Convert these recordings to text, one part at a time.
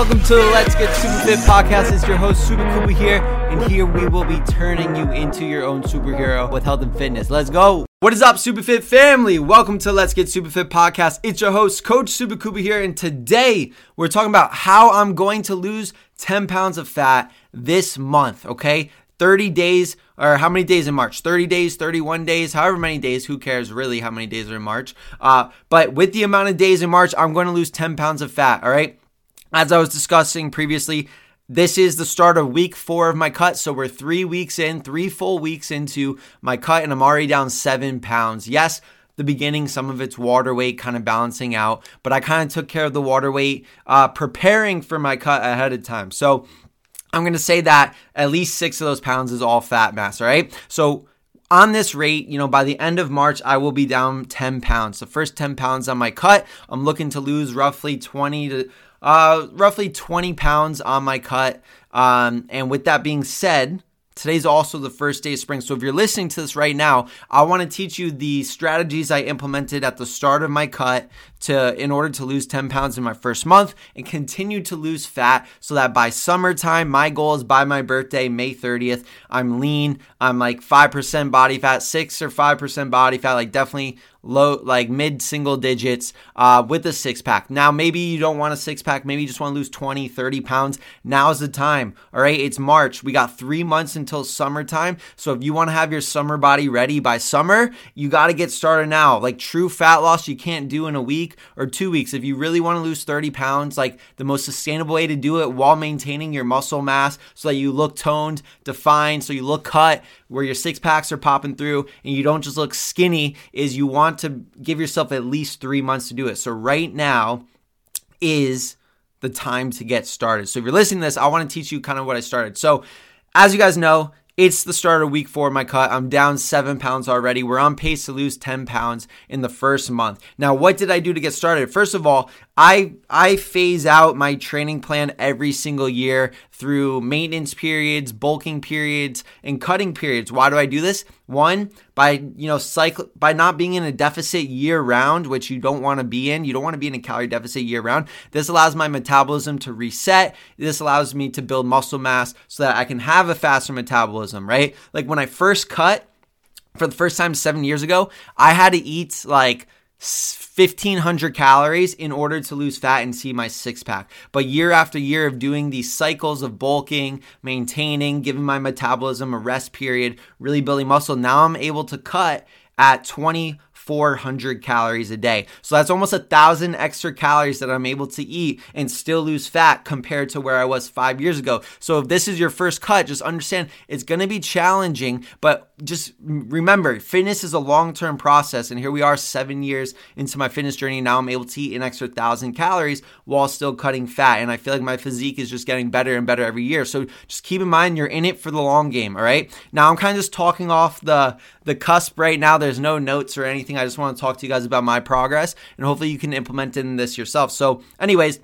welcome to the Let's Get Super Fit podcast. It's your host, Super Kuba here, and here we will be turning you into your own superhero with health and fitness. Let's go. What is up, Superfit family? Welcome to Let's Get Superfit podcast. It's your host, Coach Super Kuba here, and today we're talking about how I'm going to lose 10 pounds of fat this month, okay? 30 days, or how many days in March? 30 days, 31 days, however many days. Who cares really how many days are in March? Uh, but with the amount of days in March, I'm going to lose 10 pounds of fat, all right? As I was discussing previously, this is the start of week four of my cut. So we're three weeks in, three full weeks into my cut, and I'm already down seven pounds. Yes, the beginning, some of it's water weight kind of balancing out, but I kind of took care of the water weight, uh, preparing for my cut ahead of time. So I'm going to say that at least six of those pounds is all fat mass, all right? So on this rate, you know, by the end of March, I will be down 10 pounds. The first 10 pounds on my cut, I'm looking to lose roughly 20 to uh, roughly 20 pounds on my cut. Um, and with that being said, Today's also the first day of spring. So if you're listening to this right now, I want to teach you the strategies I implemented at the start of my cut to in order to lose 10 pounds in my first month and continue to lose fat so that by summertime, my goal is by my birthday, May 30th, I'm lean. I'm like 5% body fat, 6 or 5% body fat, like definitely low like mid single digits uh, with a six pack now maybe you don't want a six pack maybe you just want to lose 20 30 pounds. Now's the time all right? It's march. We got three months until summertime. So if you want to have your summer body ready by summer you got to get started now. Like true fat loss you can't do in a week or two weeks. If you really want to lose 30 pounds like the most sustainable way to do it while maintaining your muscle mass so that you look toned defined so you look cut where your six packs are popping through and you don't just look skinny is you want to give yourself at least three months to do it. So right now is the time to get started. So if you're listening to this, I want to teach you kind of what I started. So as you guys know, it's the start of week four of my cut. I'm down seven pounds already. We're on pace to lose 10 pounds in the first month. Now, what did I do to get started? First of all, I I phase out my training plan every single year through maintenance periods, bulking periods, and cutting periods. Why do I do this? One, by you know cycle by not being in a deficit year round, which you don't want to be in. You don't want to be in a calorie deficit year round. This allows my metabolism to reset. This allows me to build muscle mass so that I can have a faster metabolism, right? Like when I first cut for the first time 7 years ago, I had to eat like 1500 calories in order to lose fat and see my six pack. But year after year of doing these cycles of bulking, maintaining, giving my metabolism a rest period, really building muscle, now I'm able to cut at 20 400 calories a day. So that's almost a thousand extra calories that I'm able to eat and still lose fat compared to where I was five years ago. So if this is your first cut, just understand it's to be challenging, but just remember fitness is a long term process. And here we are seven years into my fitness journey. Now I'm able to eat an extra thousand calories while still cutting fat. And I feel like my physique is just getting better and better every year. So just keep in mind you're in it for the long game. All right. Now I'm kind of just talking off the, the cusp right now. There's no notes or anything. I just want to talk to you guys about my progress and hopefully you can implement in this yourself. So, anyways,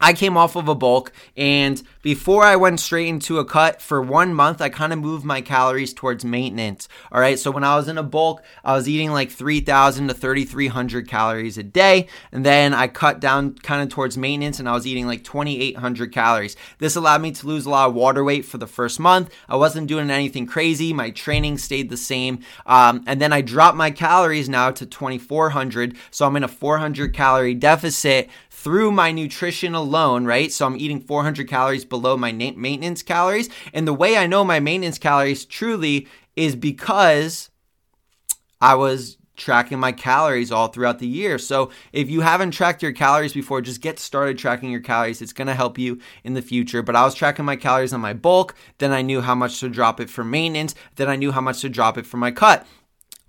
I came off of a bulk, and before I went straight into a cut for one month, I kind of moved my calories towards maintenance. All right, so when I was in a bulk, I was eating like 3,000 to 3,300 calories a day, and then I cut down kind of towards maintenance, and I was eating like 2,800 calories. This allowed me to lose a lot of water weight for the first month. I wasn't doing anything crazy, my training stayed the same, um, and then I dropped my calories now to 2,400, so I'm in a 400 calorie deficit through my nutrition alone, right? So I'm eating 400 calories below my maintenance calories. And the way I know my maintenance calories truly is because I was tracking my calories all throughout the year. So if you haven't tracked your calories before, just get started tracking your calories. It's going to help you in the future. But I was tracking my calories on my bulk, then I knew how much to drop it for maintenance, then I knew how much to drop it for my cut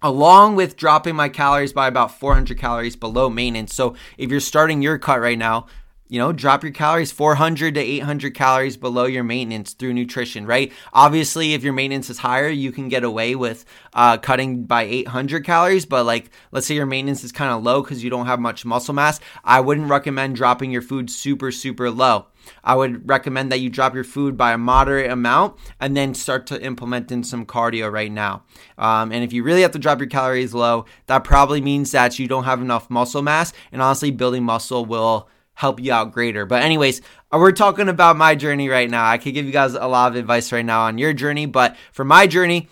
along with dropping my calories by about 400 calories below maintenance. So if you're starting your cut right now, you know, drop your calories 400 to 800 calories below your maintenance through nutrition, right? Obviously, if your maintenance is higher, you can get away with uh, cutting by 800 calories. But, like, let's say your maintenance is kind of low because you don't have much muscle mass. I wouldn't recommend dropping your food super, super low. I would recommend that you drop your food by a moderate amount and then start to implement in some cardio right now. Um, and if you really have to drop your calories low, that probably means that you don't have enough muscle mass. And honestly, building muscle will help you out greater. But, anyways, we're talking about my journey right now. I could give you guys a lot of advice right now on your journey, but for my journey,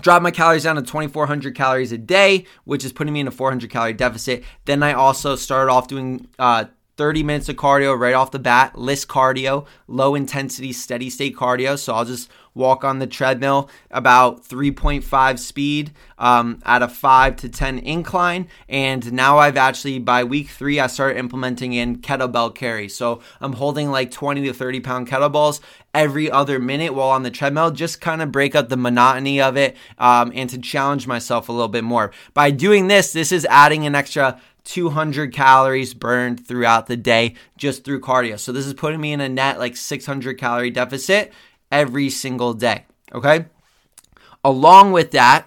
drop my calories down to 2400 calories a day which is putting me in a 400 calorie deficit then i also started off doing uh, 30 minutes of cardio right off the bat, LISS cardio, low intensity, steady state cardio. So I'll just walk on the treadmill about 3.5 speed um, at a 5 to 10 incline. And now I've actually, by week three, I started implementing in kettlebell carry. So I'm holding like 20 to 30 pound kettlebells every other minute while on the treadmill, just kind of break up the monotony of it um, and to challenge myself a little bit more. By doing this, this is adding an extra 200 calories burned throughout the day just through cardio. So this is putting me in a net like 600 calorie deficit every single day. Okay. Along with that,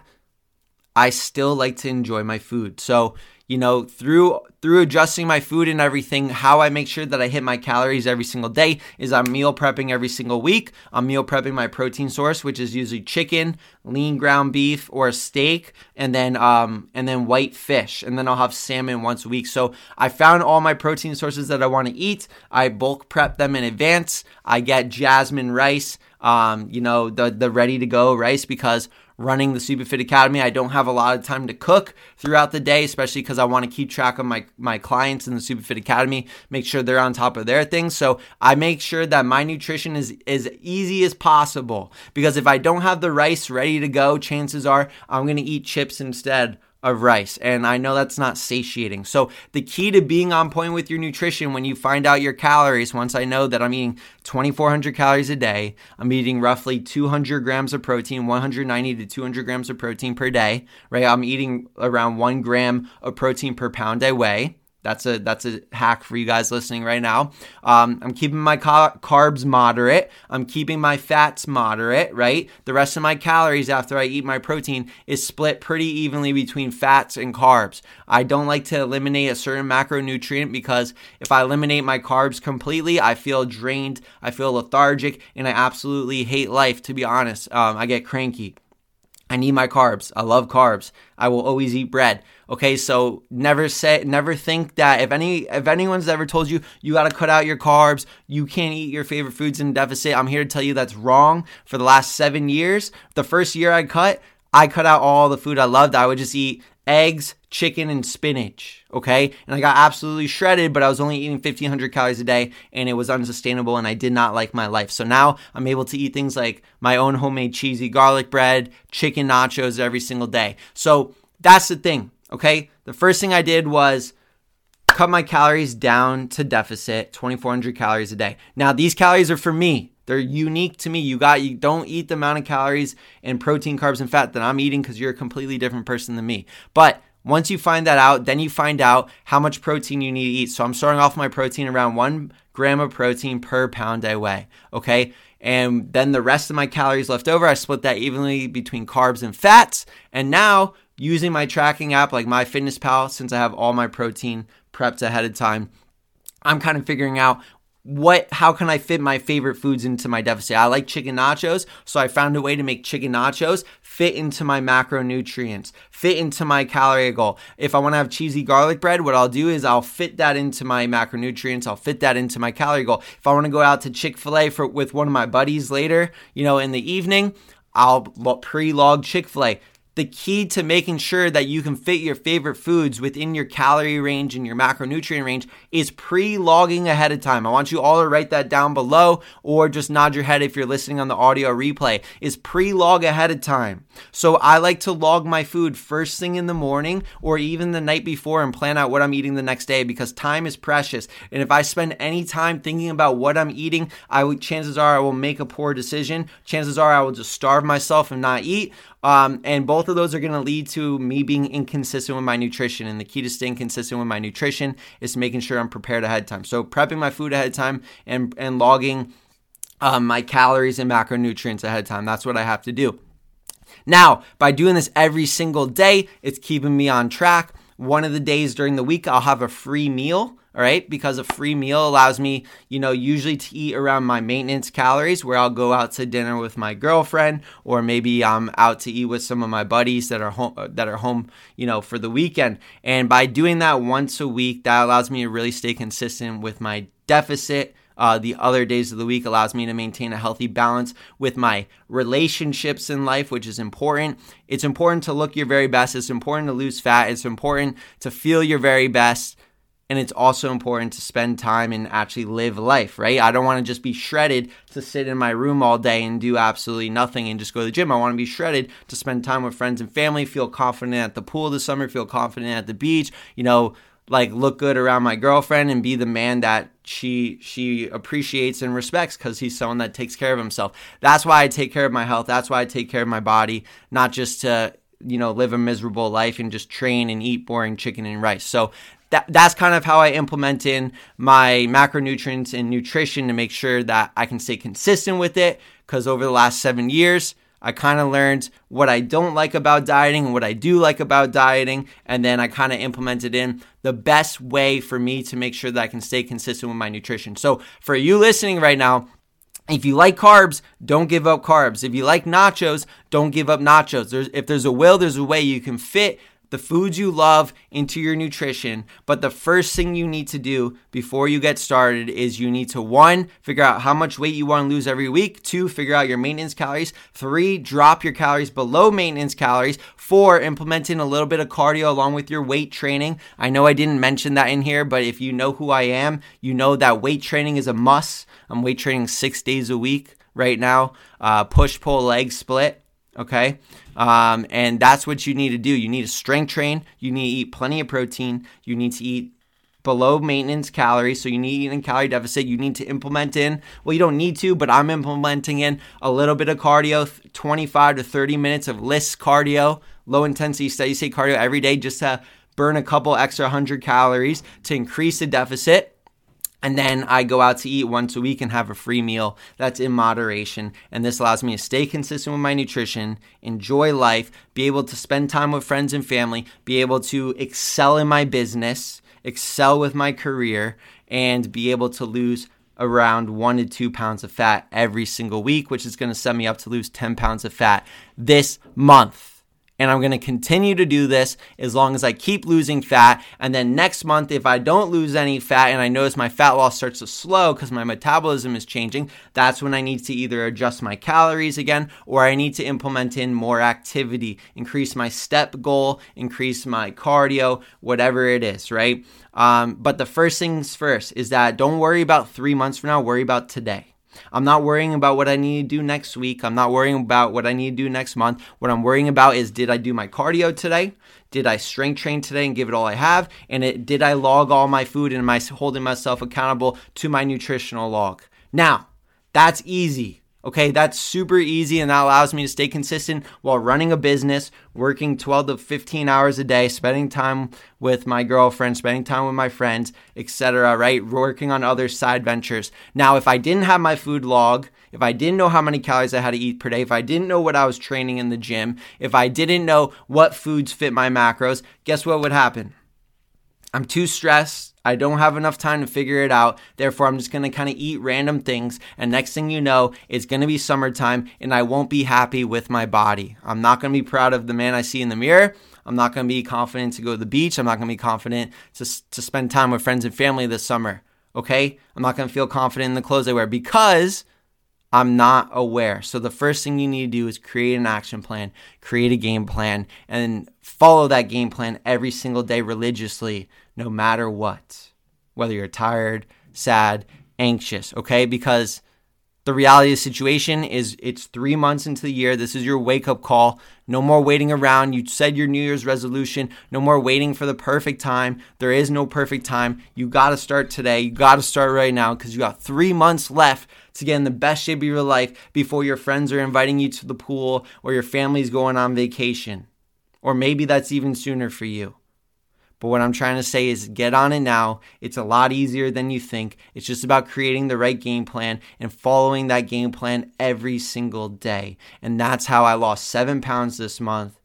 I still like to enjoy my food. So you know, through through adjusting my food and everything, how I make sure that I hit my calories every single day is I'm meal prepping every single week. I'm meal prepping my protein source, which is usually chicken, lean ground beef, or a steak, and then um and then white fish, and then I'll have salmon once a week. So I found all my protein sources that I want to eat. I bulk prep them in advance. I get jasmine rice, um, you know, the the ready to go rice because running the Superfit Academy. I don't have a lot of time to cook throughout the day, especially because I want to keep track of my, my clients in the Superfit Academy, make sure they're on top of their things. So I make sure that my nutrition is as easy as possible because if I don't have the rice ready to go, chances are I'm going to eat chips instead of rice. And I know that's not satiating. So, the key to being on point with your nutrition when you find out your calories, once I know that I'm eating 2,400 calories a day, I'm eating roughly 200 grams of protein, 190 to 200 grams of protein per day, right? I'm eating around one gram of protein per pound I weigh. That's a that's a hack for you guys listening right now. Um, I'm keeping my carbs moderate. I'm keeping my fats moderate. Right. The rest of my calories after I eat my protein is split pretty evenly between fats and carbs. I don't like to eliminate a certain macronutrient because if I eliminate my carbs completely, I feel drained. I feel lethargic, and I absolutely hate life. To be honest, um, I get cranky. I need my carbs. I love carbs. I will always eat bread. Okay, so never say never think that if any if anyone's ever told you you got to cut out your carbs, you can't eat your favorite foods in deficit, I'm here to tell you that's wrong. For the last 7 years, the first year I cut, I cut out all the food I loved. I would just eat eggs, chicken, and spinach. Okay. And I got absolutely shredded, but I was only eating 1500 calories a day and it was unsustainable and I did not like my life. So now I'm able to eat things like my own homemade cheesy garlic bread, chicken nachos every single day. So that's the thing. Okay. The first thing I did was cut my calories down to deficit 2400 calories a day. Now, these calories are for me. They're unique to me. You got you don't eat the amount of calories and protein, carbs, and fat that I'm eating because you're a completely different person than me. But once you find that out, then you find out how much protein you need to eat. So I'm starting off my protein around one gram of protein per pound I weigh. Okay. And then the rest of my calories left over, I split that evenly between carbs and fats. And now using my tracking app like MyFitnessPal, since I have all my protein prepped ahead of time, I'm kind of figuring out what how can I fit my favorite foods into my deficit? I like chicken nachos, so I found a way to make chicken nachos fit into my macronutrients, fit into my calorie goal. If I want to have cheesy garlic bread, what I'll do is I'll fit that into my macronutrients, I'll fit that into my calorie goal. If I want to go out to Chick-fil-A for with one of my buddies later, you know, in the evening, I'll pre-log Chick-fil-A the key to making sure that you can fit your favorite foods within your calorie range and your macronutrient range is pre logging ahead of time. I want you all to write that down below or just nod your head if you're listening on the audio replay. Is pre log ahead of time. So I like to log my food first thing in the morning or even the night before and plan out what I'm eating the next day because time is precious. And if I spend any time thinking about what I'm eating, I would chances are I will make a poor decision. Chances are I will just starve myself and not eat. Um, and both of those are going to lead to me being inconsistent with my nutrition. And the key to staying consistent with my nutrition is making sure I'm prepared ahead of time. So prepping my food ahead of time and, and logging um, my calories and macronutrients ahead of time. That's what I have to do. Now, by doing this every single day, it's keeping me on track. One of the days during the week, I'll have a free meal all right? Because a free meal allows me, you know, usually to eat around my maintenance calories where I'll go out to dinner with my girlfriend or maybe I'm out to eat with some of my buddies that are home that are home, you know, for the weekend. And by doing that once a week, that allows me to really stay consistent with my deficit uh, the other days of the week allows me to maintain a healthy balance with my relationships in life, which is important. It's important to look your very best. It's important to lose fat. It's important to feel your very best. And it's also important to spend time and actually live life, right? I don't want to just be shredded to sit in my room all day and do absolutely nothing and just go to the gym. I want to be shredded to spend time with friends and family, feel confident at the pool this summer, feel confident at the beach, you know, like look good around my girlfriend and be the man that she she appreciates and respects because he's someone that takes care of himself. That's why I take care of my health. That's why I take care of my body, not just to you know live a miserable life and just train and eat boring chicken and rice. So that that's kind of how I implement in my macronutrients and nutrition to make sure that I can stay consistent with it. Because over the last seven years, I kind of learned what I don't like about dieting and what I do like about dieting, and then I kind of implemented in the best way for me to make sure that I can stay consistent with my nutrition. So, for you listening right now, if you like carbs, don't give up carbs. If you like nachos, don't give up nachos. There's, if there's a will, there's a way you can fit the foods you love into your nutrition. But the first thing you need to do before you get started is you need to one, figure out how much weight you want to lose every week. Two, figure out your maintenance calories. Three, drop your calories below maintenance calories. Four, implementing a little bit of cardio along with your weight training. I know I didn't mention that in here, but if you know who I am, you know that weight training is a must. I'm weight training six days a week right now. Uh, push, pull, leg split. Okay. Um, and that's what you need to do. You need to strength train. You need to eat plenty of protein. You need to eat below maintenance calories. So you need in calorie deficit. You need to implement in, well, you don't need to, but I'm implementing in a little bit of cardio, 25 to 30 minutes of LISS cardio, low intensity steady state cardio every day just to burn a couple extra 100 calories to increase the deficit. And then I go out to eat once a week and have a free meal that's in moderation. And this allows me to stay consistent with my nutrition, enjoy life, be able to spend time with friends and family, be able to excel in my business, excel with my career, and be able to lose around one to two pounds of fat every single week, which is going to set me up to lose 10 pounds of fat this month and I'm going to continue to do this as long as I keep losing fat. And then next month, if I don't lose any fat and I notice my fat loss starts to slow because my metabolism is changing, that's when I need to either adjust my calories again or I need to implement in more activity, increase my step goal, increase my cardio, whatever it is, right? Um, but the first things first is that don't worry about three months from now, worry about today. I'm not worrying about what I need to do next week. I'm not worrying about what I need to do next month. What I'm worrying about is did I do my cardio today? Did I strength train today and give it all I have? And it, did I log all my food and am I holding myself accountable to my nutritional log? Now, that's easy. Okay, that's super easy and that allows me to stay consistent while running a business, working 12 to 15 hours a day, spending time with my girlfriend, spending time with my friends, etc., right? Working on other side ventures. Now, if I didn't have my food log, if I didn't know how many calories I had to eat per day, if I didn't know what I was training in the gym, if I didn't know what foods fit my macros, guess what would happen? I'm too stressed. I don't have enough time to figure it out. Therefore, I'm just going to kind of eat random things. And next thing you know, it's going to be summertime and I won't be happy with my body. I'm not going to be proud of the man I see in the mirror. I'm not going to be confident to go to the beach. I'm not going to be confident to, to spend time with friends and family this summer. Okay? I'm not going to feel confident in the clothes I wear because I'm not aware. So the first thing you need to do is create an action plan, create a game plan, and follow that game plan every single day religiously, no matter what. Whether you're tired, sad, anxious, okay? Because the reality of the situation is it's three months into the year. This is your wake up call. No more waiting around. You said your New Year's resolution. No more waiting for the perfect time. There is no perfect time. You got to start today. You got to start right now because you got three months left to get in the best shape of your life before your friends are inviting you to the pool or your family's going on vacation. Or maybe that's even sooner for you. But what I'm trying to say is get on it now. It's a lot easier than you think. It's just about creating the right game plan and following that game plan every single day. And that's how I lost seven pounds this month.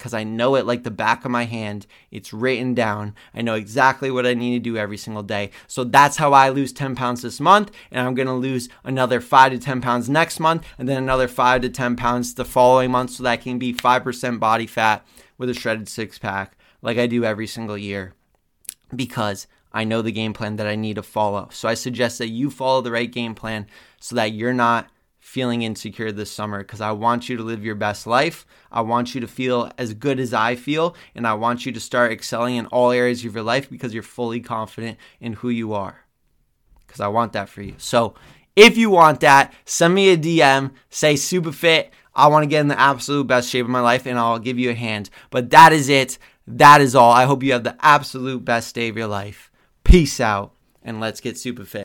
Because I know it like the back of my hand. It's written down. I know exactly what I need to do every single day. So that's how I lose 10 pounds this month. And I'm going to lose another 5 to 10 pounds next month, and then another 5 to 10 pounds the following month so that can be 5% body fat with a shredded six pack like I do every single year because I know the game plan that I need to follow. So I suggest that you follow the right game plan so that you're not feeling insecure this summer because I want you to live your best life. I want you to feel as good as I feel, and I want you to start excelling in all areas of your life because you're fully confident in who you are. Because I want that for you. So if you want that, send me a DM, say super fit. I want to get in the absolute best shape of my life, and I'll give you a hand. But that is it. That is all. I hope you have the absolute best day of your life. Peace out, and let's get super fit.